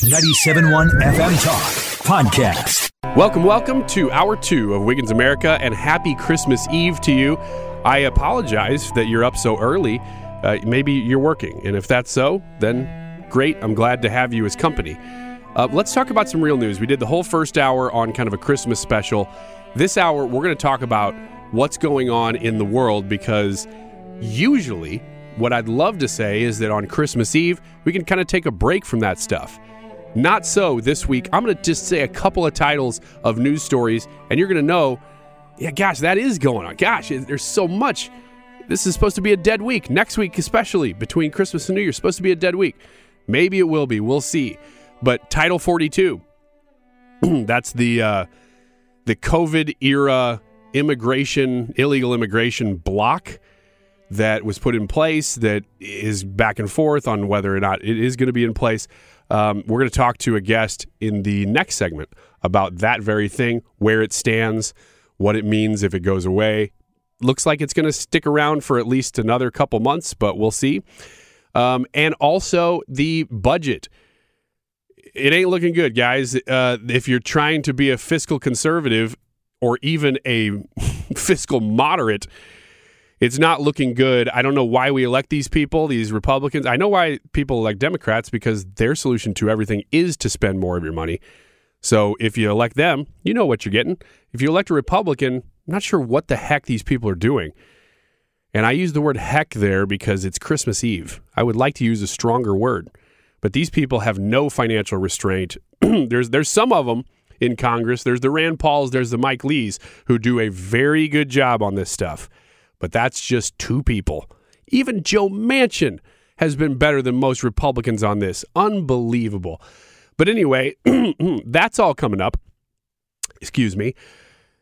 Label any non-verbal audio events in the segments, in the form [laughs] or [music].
97.1 FM Talk Podcast. Welcome, welcome to hour two of Wiggins America, and happy Christmas Eve to you. I apologize that you're up so early. Uh, maybe you're working, and if that's so, then great. I'm glad to have you as company. Uh, let's talk about some real news. We did the whole first hour on kind of a Christmas special. This hour, we're going to talk about what's going on in the world because usually what I'd love to say is that on Christmas Eve, we can kind of take a break from that stuff. Not so this week. I'm going to just say a couple of titles of news stories, and you're going to know, yeah, gosh, that is going on. Gosh, there's so much. This is supposed to be a dead week. Next week, especially between Christmas and New Year, supposed to be a dead week. Maybe it will be. We'll see. But Title 42, [clears throat] that's the uh, the COVID era immigration, illegal immigration block that was put in place that is back and forth on whether or not it is going to be in place. Um, we're going to talk to a guest in the next segment about that very thing, where it stands, what it means if it goes away. Looks like it's going to stick around for at least another couple months, but we'll see. Um, and also the budget. It ain't looking good, guys. Uh, if you're trying to be a fiscal conservative or even a [laughs] fiscal moderate, it's not looking good. I don't know why we elect these people, these Republicans. I know why people elect Democrats because their solution to everything is to spend more of your money. So if you elect them, you know what you're getting. If you elect a Republican, I'm not sure what the heck these people are doing. And I use the word heck there because it's Christmas Eve. I would like to use a stronger word. But these people have no financial restraint. [clears throat] there's there's some of them in Congress. There's the Rand Pauls, there's the Mike Lees who do a very good job on this stuff but that's just two people. Even Joe Manchin has been better than most Republicans on this. Unbelievable. But anyway, [clears throat] that's all coming up. Excuse me.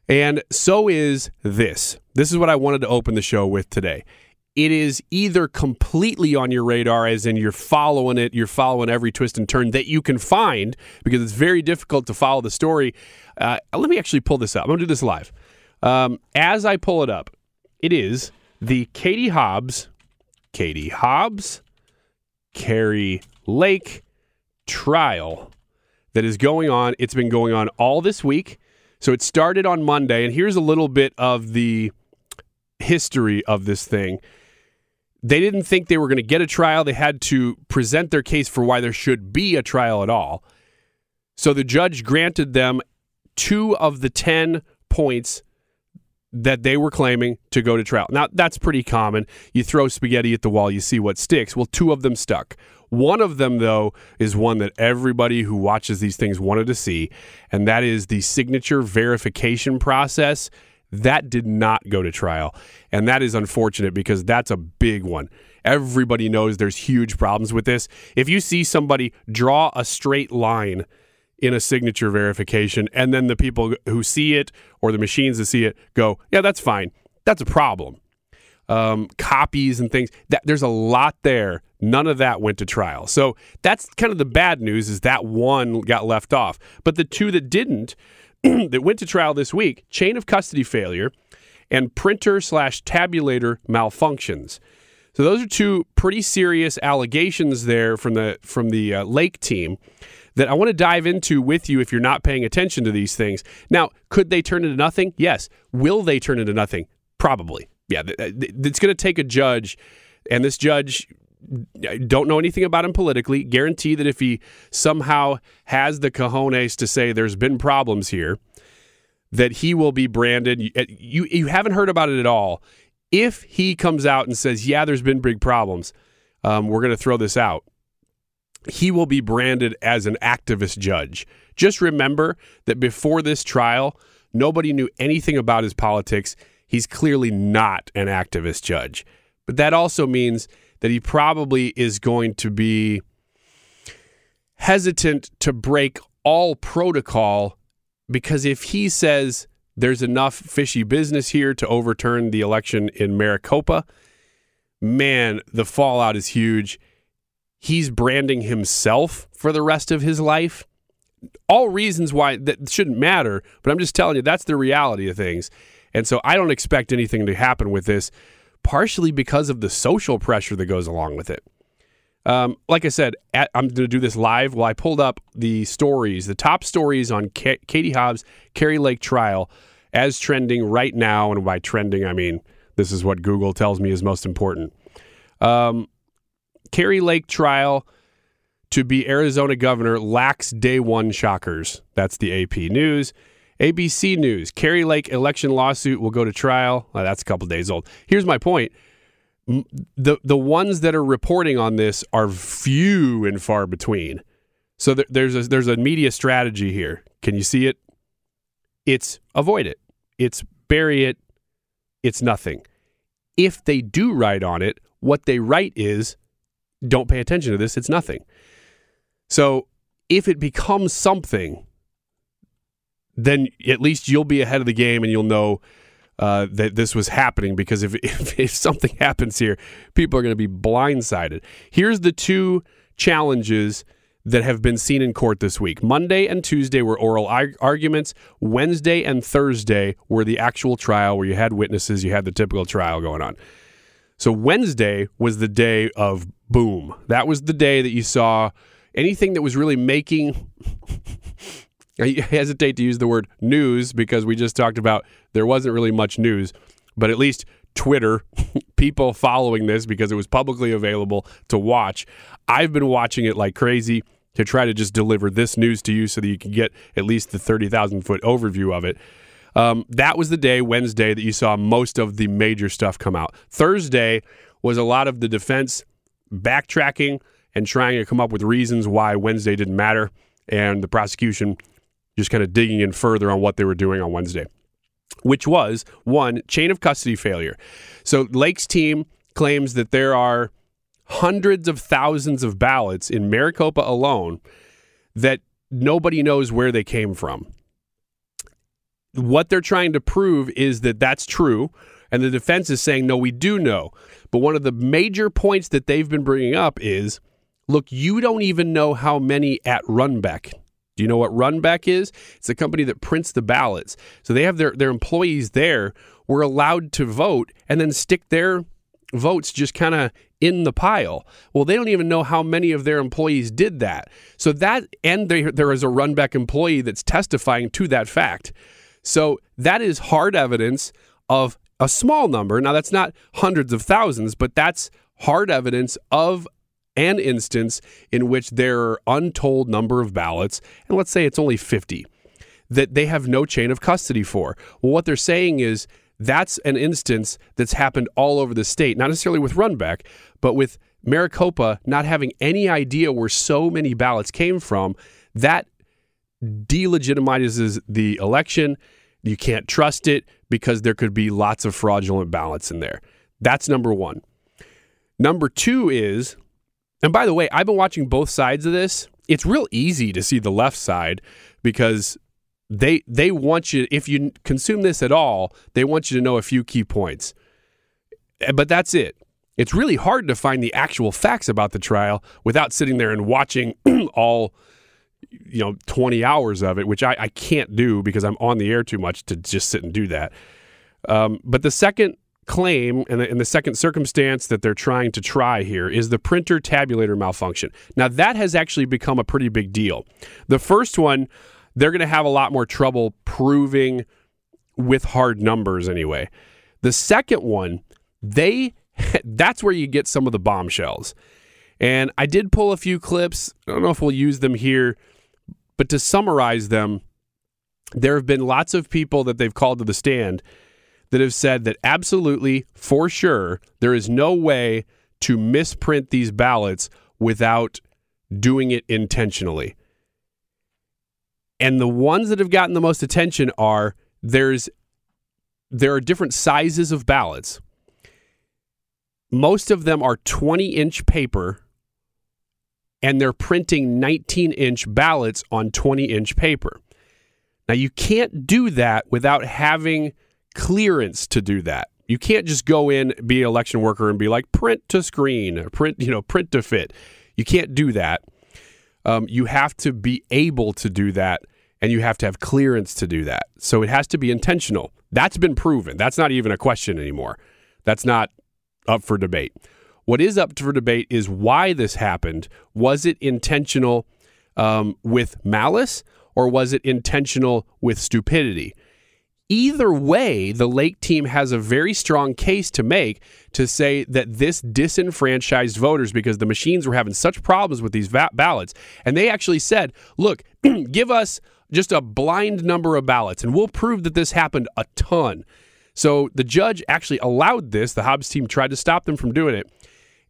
And so is this. This is what I wanted to open the show with today. It is either completely on your radar, as in you're following it, you're following every twist and turn that you can find, because it's very difficult to follow the story. Uh, let me actually pull this up. I'm going to do this live. Um, as I pull it up, it is the Katie Hobbs, Katie Hobbs, Kari Lake trial that is going on. It's been going on all this week. So it started on Monday, and here's a little bit of the history of this thing. They didn't think they were going to get a trial. They had to present their case for why there should be a trial at all. So the judge granted them two of the 10 points that they were claiming to go to trial. Now, that's pretty common. You throw spaghetti at the wall, you see what sticks. Well, two of them stuck. One of them, though, is one that everybody who watches these things wanted to see, and that is the signature verification process. That did not go to trial. And that is unfortunate because that's a big one. Everybody knows there's huge problems with this. If you see somebody draw a straight line, in a signature verification, and then the people who see it or the machines that see it go, yeah, that's fine. That's a problem. Um, copies and things. That there's a lot there. None of that went to trial. So that's kind of the bad news is that one got left off. But the two that didn't, [clears throat] that went to trial this week, chain of custody failure and printer slash tabulator malfunctions. So those are two pretty serious allegations there from the from the uh, Lake team that I want to dive into with you if you're not paying attention to these things. Now, could they turn into nothing? Yes. Will they turn into nothing? Probably. Yeah. It's going to take a judge, and this judge don't know anything about him politically. Guarantee that if he somehow has the cojones to say there's been problems here, that he will be branded. You, you, haven't heard about it at all. If he comes out and says, "Yeah, there's been big problems," um, we're going to throw this out. He will be branded as an activist judge. Just remember that before this trial, nobody knew anything about his politics. He's clearly not an activist judge. But that also means that he probably is going to be hesitant to break all protocol because if he says there's enough fishy business here to overturn the election in Maricopa, man, the fallout is huge. He's branding himself for the rest of his life. All reasons why that shouldn't matter, but I'm just telling you that's the reality of things. And so I don't expect anything to happen with this, partially because of the social pressure that goes along with it. Um, like I said, at, I'm going to do this live. Well, I pulled up the stories, the top stories on K- Katie Hobbs' Kari Lake trial as trending right now. And by trending, I mean this is what Google tells me is most important. Um, Kari Lake trial to be Arizona governor lacks day one shockers. That's the AP News. ABC News Kari Lake election lawsuit will go to trial. That's a couple days old. Here's my point. The, the ones that are reporting on this are few and far between. So th- there's a, there's a media strategy here. Can you see it? It's avoid it. It's bury it. It's nothing. If they do write on it, what they write is don't pay attention to this. It's nothing. So if it becomes something, then at least you'll be ahead of the game and you'll know uh, that this was happening because if, [laughs] if, if something happens here, people are going to be blindsided. Here's the two challenges that have been seen in court this week. Monday and Tuesday were oral arguments. Wednesday and Thursday were the actual trial where you had witnesses, you had the typical trial going on. So Wednesday was the day of boom. That was the day that you saw anything that was really making [laughs] I hesitate to use the word news because we just talked about there wasn't really much news, but at least Twitter, [laughs] people following this because it was publicly available to watch. I've been watching it like crazy to try to just deliver this news to you so that you can get at least the 30,000 foot overview of it. Um, that was the day, Wednesday, that you saw most of the major stuff come out. Thursday was a lot of the defense backtracking and trying to come up with reasons why Wednesday didn't matter, and the prosecution just kind of digging in further on what they were doing on Wednesday, which was one chain of custody failure. So Lake's team claims that there are hundreds of thousands of ballots in Maricopa alone that nobody knows where they came from. What they're trying to prove is that that's true. And the defense is saying, no, we do know. But one of the major points that they've been bringing up is look, you don't even know how many at Runbeck. Do you know what Runbeck is? It's a company that prints the ballots. So they have their, their employees there were allowed to vote and then stick their votes just kind of in the pile. Well, they don't even know how many of their employees did that. So that, and there is a Runbeck employee that's testifying to that fact. So that is hard evidence of a small number. Now, that's not hundreds of thousands, but that's hard evidence of an instance in which there are untold number of ballots, and let's say it's only 50, that they have no chain of custody for. Well, what they're saying is that's an instance that's happened all over the state, not necessarily with Runbeck, but with Maricopa not having any idea where so many ballots came from. That delegitimizes the election. You can't trust it because there could be lots of fraudulent ballots in there. That's number one. Number two is and by the way, I've been watching both sides of this. It's real easy to see the left side because they they want you if you consume this at all, they want you to know a few key points. Eh, but that's it. It's really hard to find the actual facts about the trial without sitting there and watching [clears throat] all you know 20 hours of it, which I, I can't do because I'm on the air too much to just sit and do that. Um, but the second claim and the, and the second circumstance that they're trying to try here is the printer tabulator malfunction. Now, that has actually become a pretty big deal. The first one, they're going to have a lot more trouble proving with hard numbers anyway. The second one, they [laughs] That's where you get some of the bombshells. And I did pull a few clips. I don't know if we'll use them here, but to summarize them, there have been lots of people that they've called to the stand that have said that absolutely, for sure, there is no way to misprint these ballots without doing it intentionally. And the ones that have gotten the most attention are there's there are different sizes of ballots. Most of them are 20 inch paper and they're printing 19 inch ballots on 20 inch paper. Now, you can't do that without having clearance to do that. You can't just go in, be an election worker, and be like print to screen, print, you know, print to fit. You can't do that. Um, you have to be able to do that, and you have to have clearance to do that. So it has to be intentional. That's been proven. That's not even a question anymore. That's not up for debate. What is up for debate is why this happened. Was it intentional um, with malice or was it intentional with stupidity? Either way, the Lake team has a very strong case to make to say that this disenfranchised voters because the machines were having such problems with these va- ballots. And they actually said, look, [clears throat] give us just a blind number of ballots and we'll prove that this happened a ton. So the judge actually allowed this. The Hobbs team tried to stop them from doing it.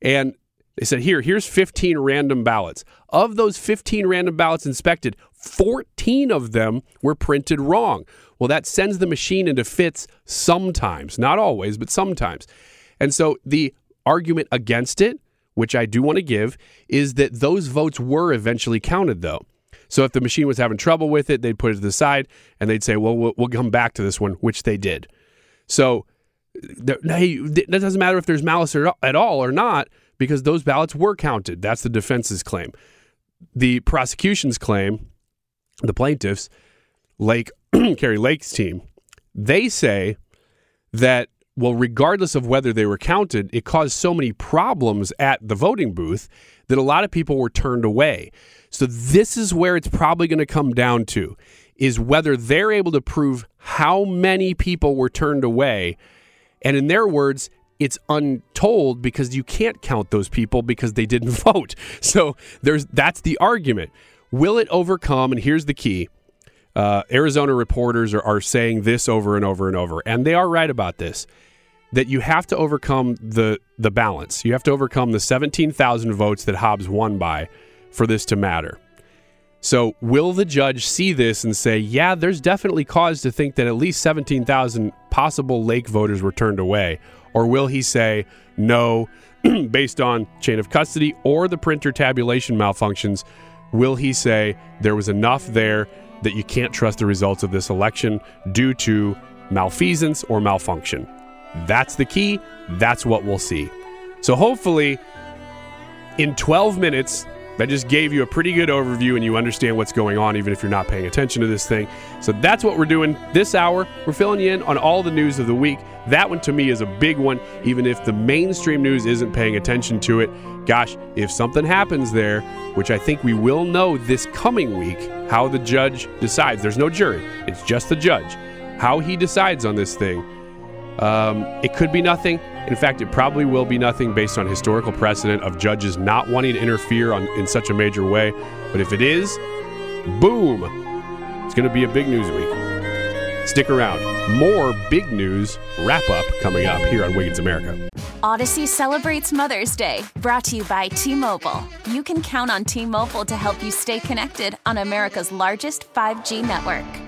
And they said, here, here's 15 random ballots. Of those 15 random ballots inspected, 14 of them were printed wrong. Well, that sends the machine into fits sometimes, not always, but sometimes. And so the argument against it, which I do want to give, is that those votes were eventually counted, though. So if the machine was having trouble with it, they'd put it to the side and they'd say, well, we'll, we'll come back to this one, which they did. So hey, that doesn't matter if there's malice at all or not, because those ballots were counted. That's the defense's claim. The prosecution's claim, the plaintiffs, Lake [clears throat] Kari Lake's team, they say that well, regardless of whether they were counted, it caused so many problems at the voting booth that a lot of people were turned away. So this is where it's probably going to come down to is whether they're able to prove how many people were turned away and in their words, it's untold because you can't count those people because they didn't [laughs] vote. So there's that's the argument. Will it overcome? And here's the key. Uh, Arizona reporters are, are saying this over and over and over, and they are right about this. That you have to overcome the the balance. You have to overcome the 17,000 votes that Hobbs won by for this to matter. So, will the judge see this and say, yeah, there's definitely cause to think that at least 17,000 possible Lake voters were turned away? Or will he say, no, [clears throat] based on chain of custody or the printer tabulation malfunctions, will he say there was enough there that you can't trust the results of this election due to malfeasance or malfunction? That's the key. That's what we'll see. So, hopefully, in 12 minutes, that just gave you a pretty good overview and you understand what's going on, even if you're not paying attention to this thing. So that's what we're doing this hour. We're filling you in on all the news of the week. That one to me is a big one, even if the mainstream news isn't paying attention to it. Gosh, if something happens there, which I think we will know this coming week, how the judge decides. There's no jury, it's just the judge. How he decides on this thing. Um, it could be nothing. In fact, it probably will be nothing based on historical precedent of judges not wanting to interfere on, in such a major way. But if it is, boom, it's going to be a big news week. Stick around. More big news wrap up coming up here on Wiggins America. Audacy celebrates Mother's Day, brought to you by T Mobile. You can count on T Mobile to help you stay connected on America's largest 5G network.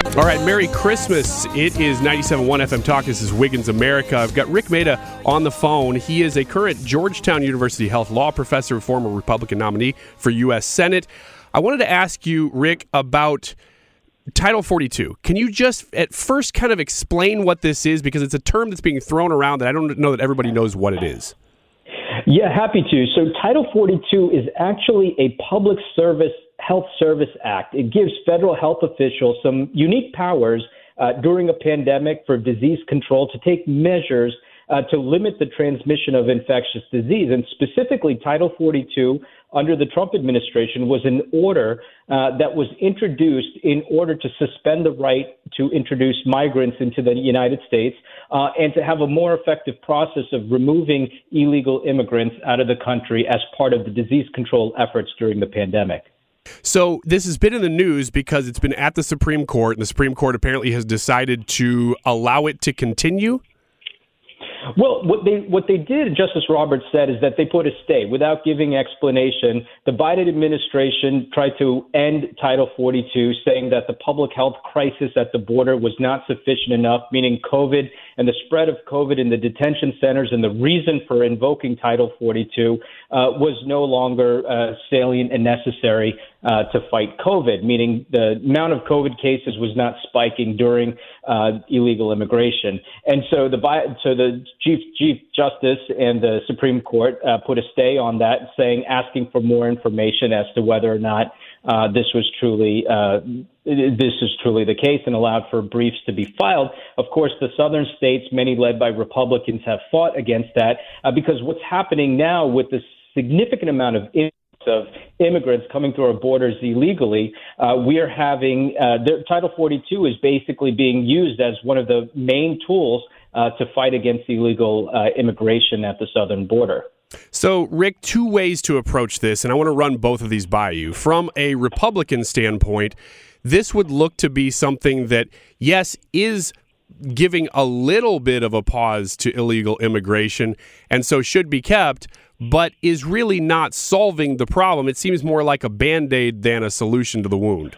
All right, Merry Christmas. It is 97.1 FM Talk. This is Wiggins America. I've got Rik Mehta on the phone. He is a current Georgetown University health law professor, and former Republican nominee for U.S. Senate. I wanted to ask you, Rik, about Title 42. Can you just at first kind of explain what this is because it's a term that's being thrown around that I don't know that everybody knows what it is. Yeah, happy to. So Title 42 is actually a public service health service act. It gives federal health officials some unique powers uh, during a pandemic for disease control to take measures uh, to limit the transmission of infectious disease. And specifically, Title 42 under the Trump administration was an order uh, that was introduced in order to suspend the right to introduce migrants into the United States uh, and to have a more effective process of removing illegal immigrants out of the country as part of the disease control efforts during the pandemic. So this has been in the news because it's been at the Supreme Court, and the Supreme Court apparently has decided to allow it to continue. Well, what they what they did, Justice Roberts said, is that they put a stay without giving explanation. The Biden administration tried to end Title 42, saying that the public health crisis at the border was not sufficient enough, meaning COVID and the spread of COVID in the detention centers and the reason for invoking Title 42 uh, was no longer uh, salient and necessary uh, to fight COVID, meaning the amount of COVID cases was not spiking during uh, illegal immigration. And so the so the chief chief justice and the Supreme Court uh, put a stay on that, saying asking for more information as to whether or not uh, this was truly uh, this is truly the case, and allowed for briefs to be filed. Of course, the southern states, many led by Republicans, have fought against that uh, because what's happening now with this significant amount of of immigrants coming through our borders illegally, uh, we are having uh, Title 42 is basically being used as one of the main tools uh, to fight against illegal uh, immigration at the southern border. So, Rik, two ways to approach this, and I want to run both of these by you. From a Republican standpoint, this would look to be something that, yes, is giving a little bit of a pause to illegal immigration and so should be kept, but is really not solving the problem. It seems more like a band aid than a solution to the wound.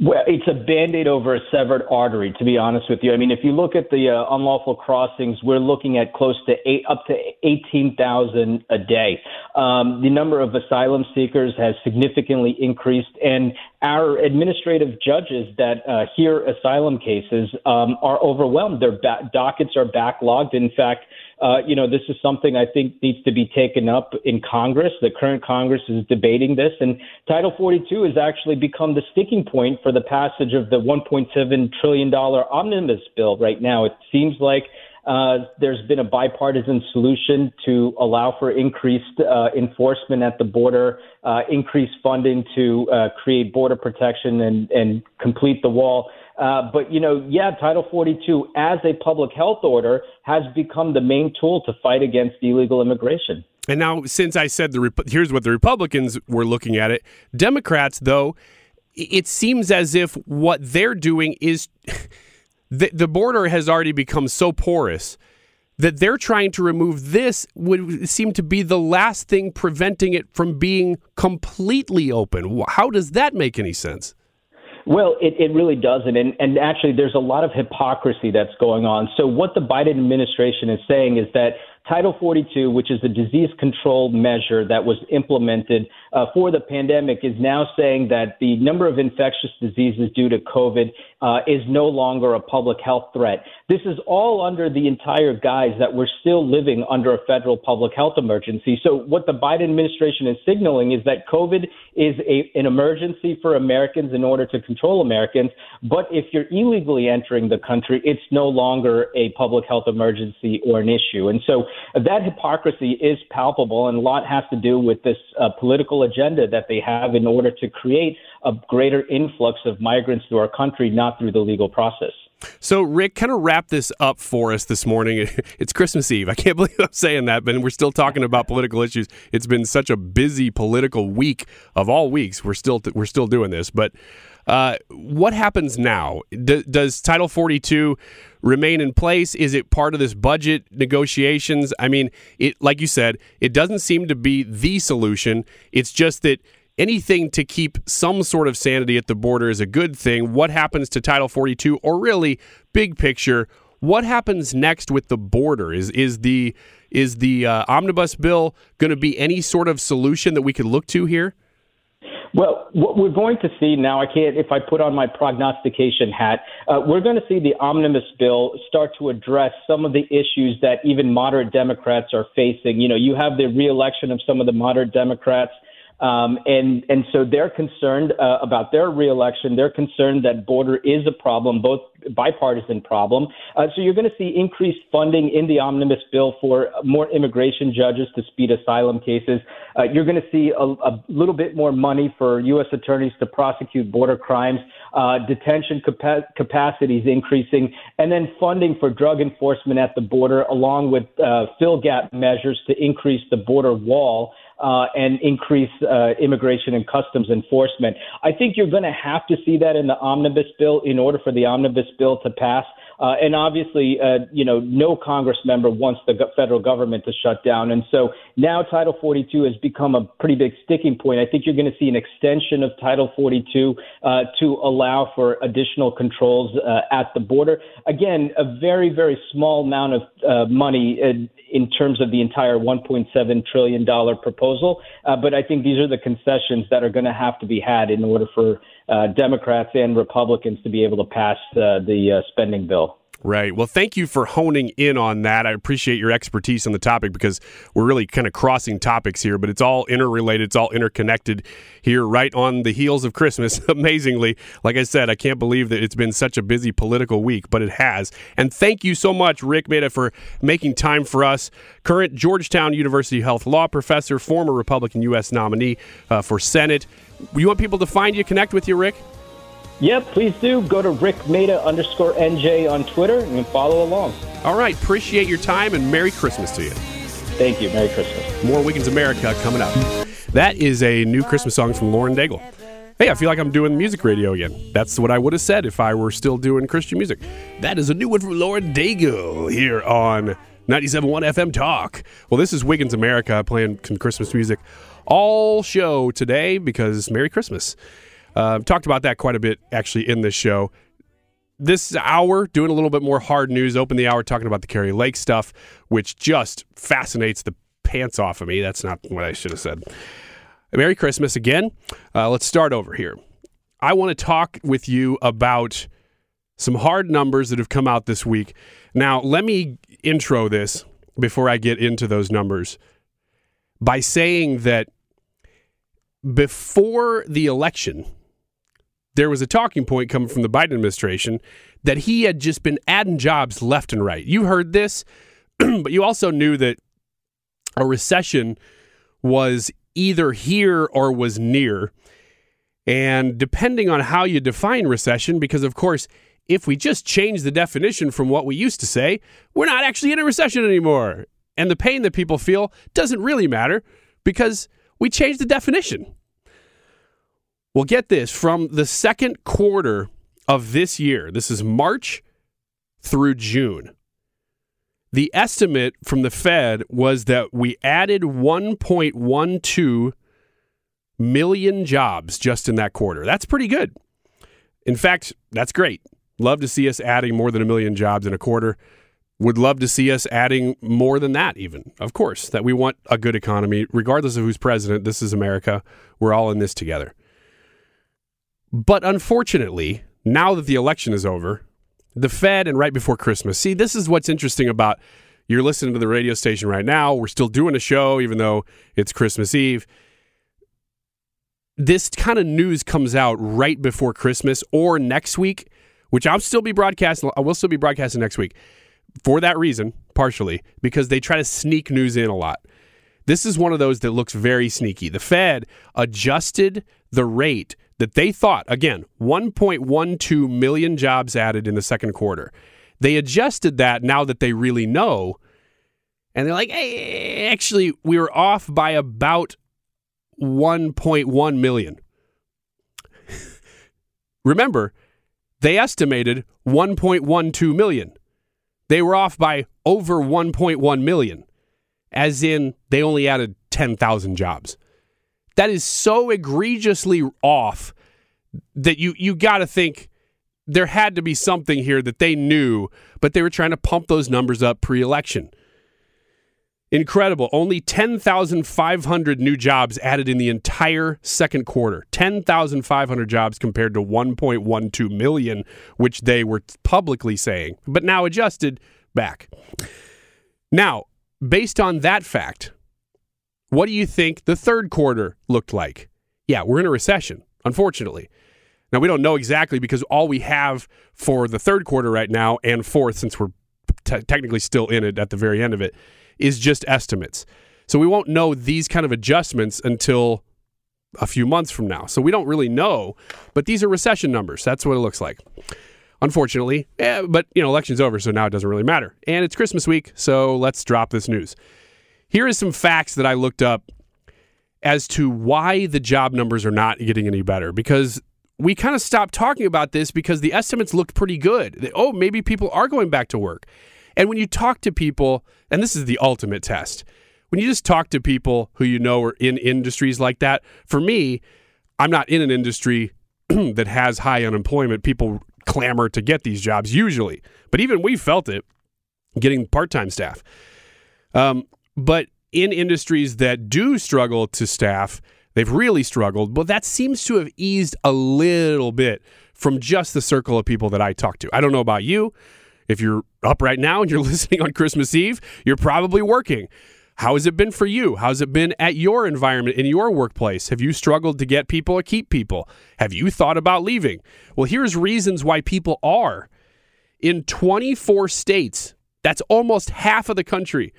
Well, it's a band-aid over a severed artery, to be honest with you. I mean, if you look at the uh, unlawful crossings, we're looking at close to eight, up to 18,000 a day. Um, the number of asylum seekers has significantly increased, and our administrative judges that uh, hear asylum cases um, are overwhelmed. Their ba- dockets are backlogged. In fact, uh, you know, this is something I think needs to be taken up in Congress. The current Congress is debating this, and Title 42 has actually become the sticking point for the passage of the 1.7 trillion dollar omnibus bill. Right now, it seems like uh, there's been a bipartisan solution to allow for increased uh, enforcement at the border, uh, increased funding to uh, create border protection and, and complete the wall. Uh, but, you know, yeah, Title 42 as a public health order has become the main tool to fight against illegal immigration. And now, since I said the here's what the Republicans were looking at it, Democrats, though, it seems as if what they're doing is [laughs] the, the border has already become so porous that they're trying to remove this would seem to be the last thing preventing it from being completely open. How does that make any sense? Well, it, it really doesn't. And, and actually, there's a lot of hypocrisy that's going on. So, what the Biden administration is saying is that Title 42, which is a disease control measure that was implemented uh, for the pandemic, is now saying that the number of infectious diseases due to COVID uh, is no longer a public health threat. This is all under the entire guise that we're still living under a federal public health emergency. So, what the Biden administration is signaling is that COVID is a, an emergency for Americans in order to control Americans. But if you're illegally entering the country, it's no longer a public health emergency or an issue. And so, that hypocrisy is palpable, and a lot has to do with this uh, political agenda that they have in order to create a greater influx of migrants to our country, not through the legal process. So, Rik, kind of wrap this up for us this morning. [laughs] It's Christmas Eve. I can't [laughs] believe I'm saying that, but we're still talking about political issues. It's been such a busy political week of all weeks. We're still we're still doing this, but uh, what happens now? D- does Title 42 remain in place? Is it part of this budget negotiations? I mean, it like you said, it doesn't seem to be the solution. It's just that anything to keep some sort of sanity at the border is a good thing. What happens to Title 42 or really big picture, what happens next with the border? Is is the is the uh, omnibus bill going to be any sort of solution that we could look to here? Well, what we're going to see now, I can't, if I put on my prognostication hat, uh, we're going to see the omnibus bill start to address some of the issues that even moderate Democrats are facing. You know, you have the reelection of some of the moderate Democrats. Um, and and so they're concerned uh, about their reelection. They're concerned that border is a problem, both bipartisan problem. Uh, so you're going to see increased funding in the omnibus bill for more immigration judges to speed asylum cases. Uh, you're going to see a, a, little bit more money for U.S. attorneys to prosecute border crimes. Uh, detention capa- capacities increasing, and then funding for drug enforcement at the border, along with uh, fill gap measures to increase the border wall uh, and increase uh, immigration and customs enforcement. I think you're going to have to see that in the omnibus bill in order for the omnibus bill to pass. Uh, and obviously, uh, you know, no Congress member wants the federal government to shut down. And so now Title 42 has become a pretty big sticking point. I think you're going to see an extension of Title 42 uh, to allow for additional controls uh, at the border. Again, a very, very small amount of uh, money uh, in terms of the entire $1.7 trillion proposal. but I think these are the concessions that are going to have to be had in order for uh, Democrats and Republicans to be able to pass uh, the uh, spending bill. Right. Well, thank you for honing in on that. I appreciate your expertise on the topic because we're really kind of crossing topics here, but it's all interrelated. It's all interconnected here, right on the heels of Christmas. [laughs] Amazingly, like I said, I can't believe that it's been such a busy political week, but it has. And thank you so much, Rik Mehta, for making time for us. Current Georgetown University Health Law professor, former Republican U.S. nominee uh, for Senate. You want people to find you, connect with you, Rik? Yeah, please do. Go to Rik Mehta underscore NJ on Twitter and follow along. All right. Appreciate your time and Merry Christmas to you. Thank you. Merry Christmas. More Wiggins America coming up. That is a new Christmas song from Lauren Daigle. Hey, I feel like I'm doing music radio again. That's what I would have said if I were still doing Christian music. That is a new one from Lauren Daigle here on 97.1 FM Talk. Well, this is Wiggins America playing Christmas music all show today because Merry Christmas. Uh, talked about that quite a bit actually in this show. This hour, doing a little bit more hard news, open the hour talking about the Kari Lake stuff, which just fascinates the pants off of me. That's not what I should have said. Merry Christmas again. Uh, let's start over here. I want to talk with you about some hard numbers that have come out this week. Now, let me intro this before I get into those numbers by saying that before the election, there was a talking point coming from the Biden administration that he had just been adding jobs left and right. You heard this, [clears throat] but you also knew that a recession was either here or was near. And depending on how you define recession, because of course, if we just change the definition from what we used to say, we're not actually in a recession anymore. And the pain that people feel doesn't really matter because we changed the definition. Well, get this from the second quarter of this year, this is March through June. The estimate from the Fed was that we added 1.12 million jobs just in that quarter. That's pretty good. In fact, that's great. Love to see us adding more than a million jobs in a quarter would love to see us adding more than that, even. Of course, that we want a good economy, regardless of who's president. This is America. We're all in this together. But unfortunately, now that the election is over, the Fed and right before Christmas, see, this is what's interesting about you're listening to the radio station right now. We're still doing a show, even though it's Christmas Eve. This kind of news comes out right before Christmas or next week, which I'll still be broadcasting. I will still be broadcasting next week for that reason, partially, because they try to sneak news in a lot. This is one of those that looks very sneaky. The Fed adjusted the rate that they thought, again, 1.12 million jobs added in the second quarter. They adjusted that now that they really know. And they're like, hey, actually, we were off by about 1.1 million. [laughs] Remember, they estimated 1.12 million they were off by over 1.1 million, as in they only added 10,000 jobs. That is so egregiously off that you you got to think there had to be something here that they knew, but they were trying to pump those numbers up pre-election. Incredible. Only 10,500 new jobs added in the entire second quarter. 10,500 jobs compared to 1.12 million, which they were publicly saying, but now adjusted back. Now, based on that fact, what do you think the third quarter looked like? Yeah, we're in a recession, unfortunately. Now, we don't know exactly because all we have for the third quarter right now and fourth, since we're t- technically still in it at the very end of it, is just estimates. So we won't know these kind of adjustments until a few months from now. So we don't really know, but these are recession numbers. That's what it looks like. Unfortunately, yeah, but you know, election's over, so now it doesn't really matter. And it's Christmas week, so let's drop this news. Here is some facts that I looked up as to why the job numbers are not getting any better because we kind of stopped talking about this because the estimates looked pretty good. Oh, maybe people are going back to work. And when you talk to people, and this is the ultimate test, when you just talk to people who you know are in industries like that, for me, I'm not in an industry [clears throat] that has high unemployment. People clamor to get these jobs usually, but even we felt it getting part time staff. Um, but in industries that do struggle to staff, they've really struggled. But that seems to have eased a little bit from just the circle of people that I talk to. I don't know about you. If you're up right now and you're [laughs] listening on Christmas Eve, you're probably working. How has it been for you? How's it been at your environment, in your workplace? Have you struggled to get people or keep people? Have you thought about leaving? Well, here's reasons why people are. In 24 states, that's almost half of the country,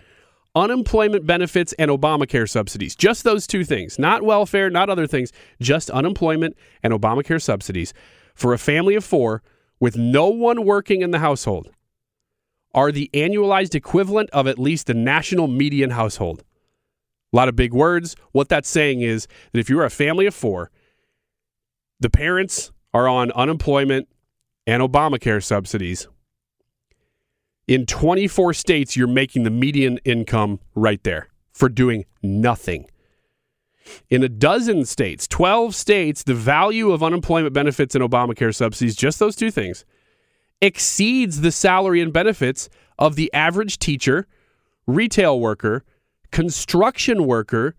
unemployment benefits and Obamacare subsidies. Just those two things, not welfare, not other things, just unemployment and Obamacare subsidies for a family of four with no one working in the household are the annualized equivalent of at least the national median household. A lot of big words. What that's saying is that if you're a family of four, the parents are on unemployment and Obamacare subsidies. In 24 states, you're making the median income right there for doing nothing. In a dozen states, 12 states, the value of unemployment benefits and Obamacare subsidies, just those two things, exceeds the salary and benefits of the average teacher, retail worker, construction worker,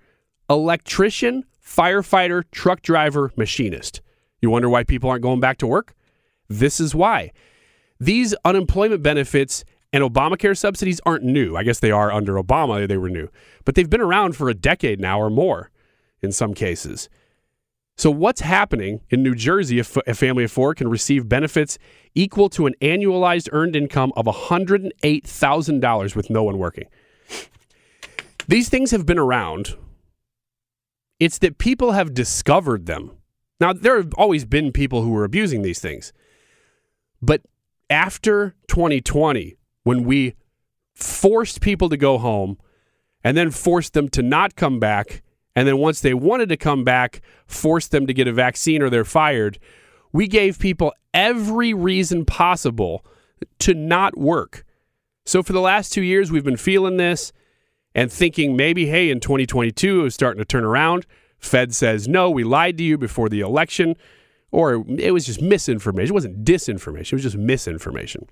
electrician, firefighter, truck driver, machinist. You wonder why people aren't going back to work? This is why. These unemployment benefits and Obamacare subsidies aren't new. I guess they are under Obama, they were new, but they've been around for a decade now or more in some cases. So, what's happening in New Jersey if a family of four can receive benefits equal to an annualized earned income of $108,000 with no one working? These things have been around. It's that people have discovered them. Now, there have always been people who were abusing these things. But after 2020, when we forced people to go home and then forced them to not come back and then once they wanted to come back, forced them to get a vaccine or they're fired. We gave people every reason possible to not work. So for the last two years, we've been feeling this and thinking maybe, hey, in 2022, it was starting to turn around. Fed says, no, we lied to you before the election. Or it was just misinformation. It wasn't disinformation, it was just misinformation.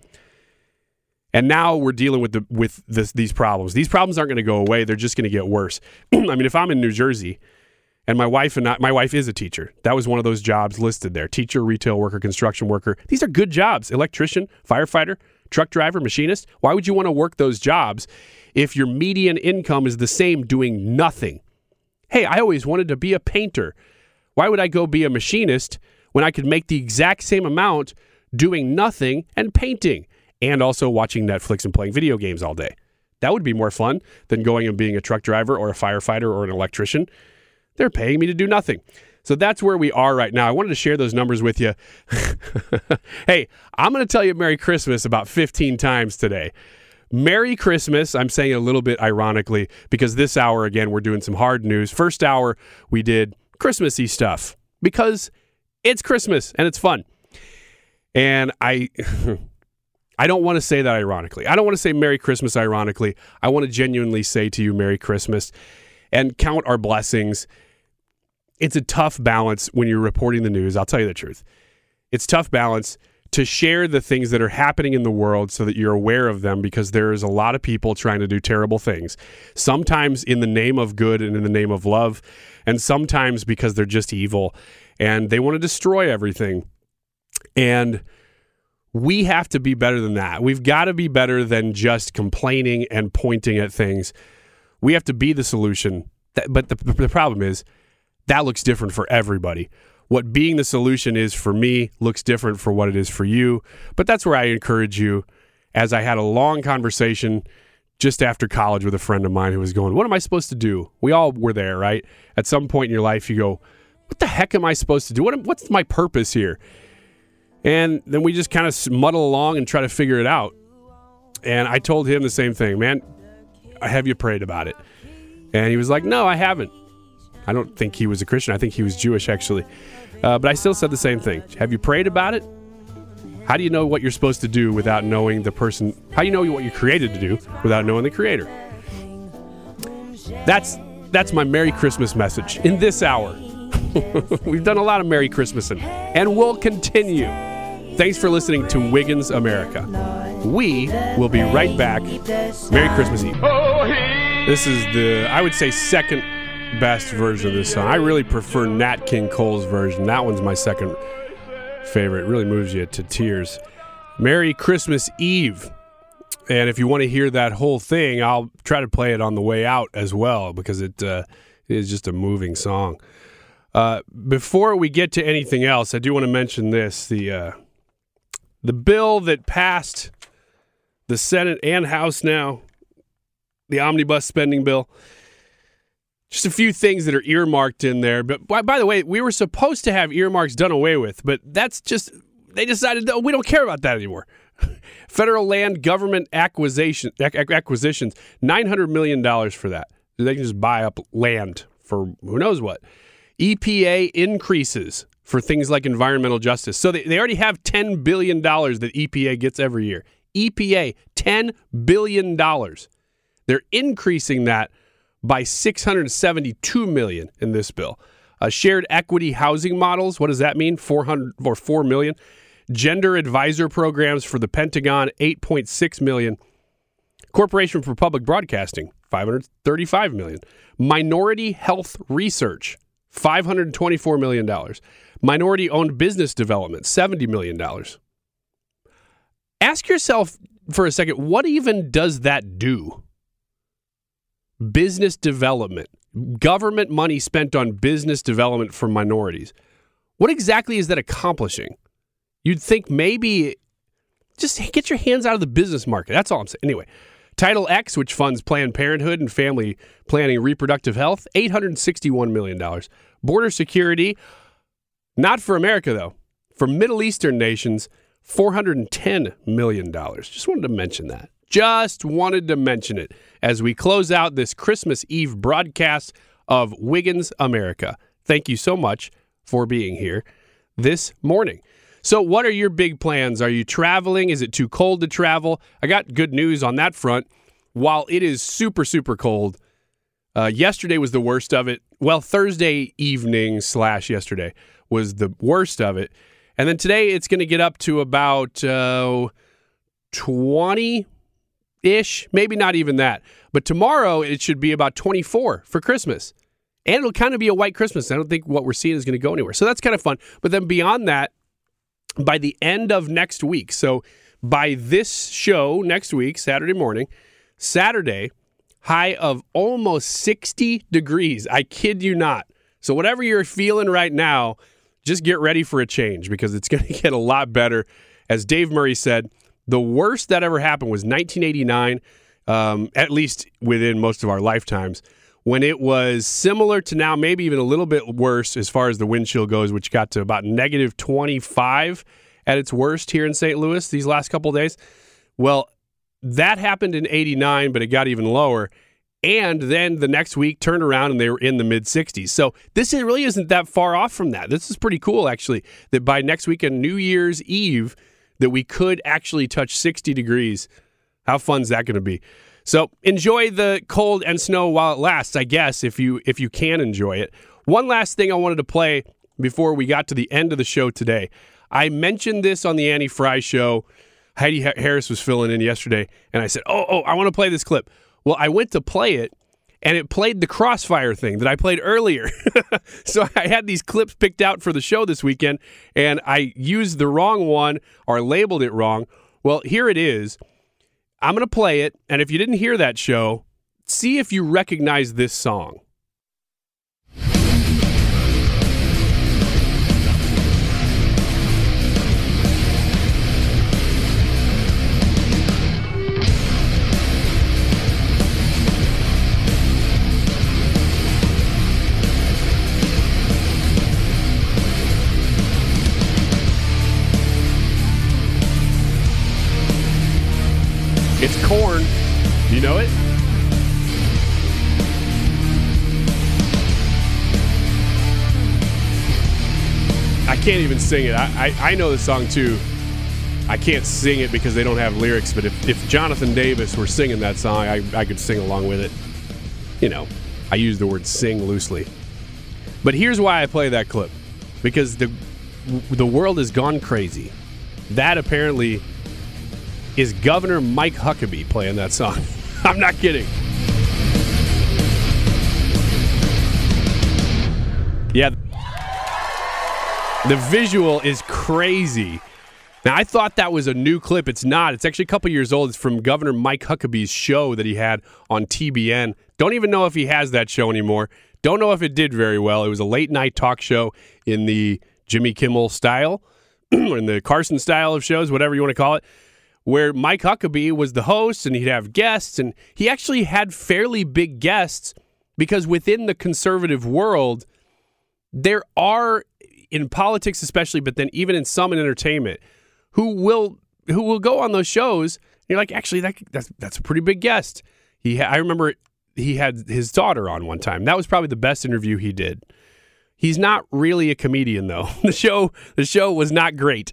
And now we're dealing with the with this, these problems. These problems aren't going to go away; they're just going to get worse. [clears throat] I mean, if I'm in New Jersey, and my wife and I, my wife is a teacher. That was one of those jobs listed there: teacher, retail worker, construction worker. These are good jobs: electrician, firefighter, truck driver, machinist. Why would you want to work those jobs if your median income is the same doing nothing? Hey, I always wanted to be a painter. Why would I go be a machinist when I could make the exact same amount doing nothing and painting? And also watching Netflix and playing video games all day. That would be more fun than going and being a truck driver or a firefighter or an electrician. They're paying me to do nothing. So that's where we are right now. I wanted to share those numbers with you. [laughs] hey, I'm going to tell you Merry Christmas about 15 times today. Merry Christmas. I'm saying it a little bit ironically because this hour, again, we're doing some hard news. First hour, we did Christmassy stuff because it's Christmas and it's fun. And I. [laughs] I don't want to say that ironically. I don't want to say Merry Christmas ironically. I want to genuinely say to you Merry Christmas and count our blessings. It's a tough balance when you're reporting the news. I'll tell you the truth. It's tough balance to share the things that are happening in the world so that you're aware of them because there is a lot of people trying to do terrible things. Sometimes in the name of good and in the name of love, and sometimes because they're just evil and they want to destroy everything. And we have to be better than that. We've got to be better than just complaining and pointing at things. We have to be the solution. But the, the problem is that looks different for everybody what being the solution is for me looks different for what it is for you. But that's where I encourage you, as I had a long conversation just after college with a friend of mine who was going, What am I supposed to do? We all were there, right? At some point in your life, you go, What the heck am I supposed to do? What, what's my purpose here? And then we just kind of muddle along and try to figure it out. And I told him the same thing, man, have you prayed about it? And he was like, No, I haven't. I don't think he was a Christian. I think he was Jewish, actually. Uh, but I still said the same thing. Have you prayed about it? How do you know what you're supposed to do without knowing the person? How do you know what you're created to do without knowing the Creator? That's that's my Merry Christmas message in this hour. [laughs] We've done a lot of Merry Christmasing, and we'll continue. Thanks for listening to Wiggins America. We will be right back. Merry Christmas Eve. This is the, I would say, second best version of this song. I really prefer Nat King Cole's version. That one's my second favorite. It really moves you to tears. Merry Christmas Eve. And if you want to hear that whole thing, I'll try to play it on the way out as well because it, uh, is just a moving song. Uh, before we get to anything else, I do want to mention this: the uh, the bill that passed the Senate and House now, the omnibus spending bill just a few things that are earmarked in there. But by, by, the way, we were supposed to have earmarks done away with, but that's just they decided that we don't care about that anymore. [laughs] Federal land government acquisition acquisitions, nine hundred million dollars for that. They can just buy up land for who knows what. EPA increases for things like environmental justice. So they, they already have $10 billion that EPA gets every year. EPA, $10 billion. They're increasing that by 672 million in this bill. Uh, shared equity housing models, what does that mean? 400 or 4 million. Gender advisor programs for the Pentagon, 8.6 million. Corporation for Public Broadcasting, 535 million. Minority health research, 524 million dollars. Minority owned business development, 70 million dollars. Ask yourself for a second, what even does that do? business development, government money spent on business development for minorities. What exactly is that accomplishing? You'd think maybe just get your hands out of the business market. That's all I'm saying. Anyway, Title X, which funds Planned Parenthood and family planning reproductive health, $861 million. Border security, not for America though, for Middle Eastern nations, $410 million. Just wanted to mention that. Just wanted to mention it as we close out this Christmas Eve broadcast of Wiggins America. Thank you so much for being here this morning. So, what are your big plans? Are you traveling? Is it too cold to travel? I got good news on that front. While it is super, super cold, uh, yesterday was the worst of it. Well, Thursday evening slash yesterday was the worst of it. And then today it's going to get up to about uh, 20, ish, maybe not even that. But tomorrow it should be about 24 for Christmas. And it'll kind of be a white Christmas. I don't think what we're seeing is going to go anywhere. So that's kind of fun. But then beyond that, by the end of next week, so by this show next week, Saturday morning, Saturday, high of almost 60 degrees. I kid you not. So whatever you're feeling right now, just get ready for a change because it's [laughs] going to get a lot better. As Dave Murray said, the worst that ever happened was 1989, um, at least within most of our lifetimes, when it was similar to now, maybe even a little bit worse as far as the wind chill goes, which got to about negative 25 at its worst here in St. Louis these last couple days. Well, that happened in 89, but it got even lower. And then the next week turned around and they were in the mid 60s. So this really isn't that far off from that. This is pretty cool, actually, that by next weekend, New Year's Eve, that we could actually touch 60 degrees. How fun is that going to be? So enjoy the cold and snow while it lasts, I guess, if you if you can enjoy it. One last thing I wanted to play before we got to the end of the show today. I mentioned this on the Annie Frey show. Heidi Harris was filling in yesterday, and I said, "Oh, oh, I want to play this clip." Well, I went to play it, and it played the crossfire thing that I played earlier. [laughs] so I had these clips picked out for the show this weekend, and I used the wrong one or labeled it wrong. Well, here it is. I'm going to play it, and if you didn't hear that show, see if you recognize this song. It's Korn. You know it? I can't even sing it. I, I, I, know the song too. I can't sing it because they don't have lyrics, but if, if Jonathan Davis were singing that song, I, I could sing along with it. You know, I use the word sing loosely. But here's why I play that clip because the, the world has gone crazy. That apparently is Governor Mike Huckabee playing that song. [laughs] I'm not kidding. Yeah. The visual is crazy. Now, I thought that was a new clip. It's not. It's actually a couple years old. It's from Governor Mike Huckabee's show that he had on TBN. Don't even know if he has that show anymore. Don't know if it did very well. It was a late night talk show in the Jimmy Kimmel style, [clears throat] or in the Carson style of shows, whatever you want to call it where Mike Huckabee was the host and he'd have guests, and he actually had fairly big guests because within the conservative world, there are in politics especially, but then even in some in entertainment, who will who will go on those shows. you're like, actually, that, that's that's a pretty big guest. He, ha- I remember he had his daughter on one time. That was probably the best interview he did. He's not really a comedian though. [laughs] The show the show was not great.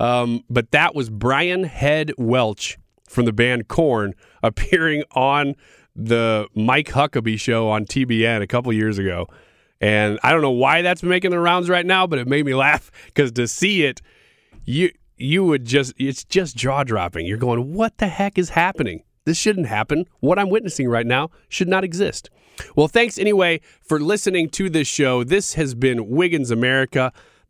Um, but that was Brian Head Welch from the band Korn [laughs] appearing on the Mike Huckabee show on TBN a couple years ago. And I don't know why that's making the rounds right now, but it made me [laughs] laugh because to see it, you you would just it's just jaw dropping. You're going, what the heck is happening? This shouldn't happen. What I'm witnessing right now should not exist. Well, thanks anyway for listening to this show. This has been Wiggins America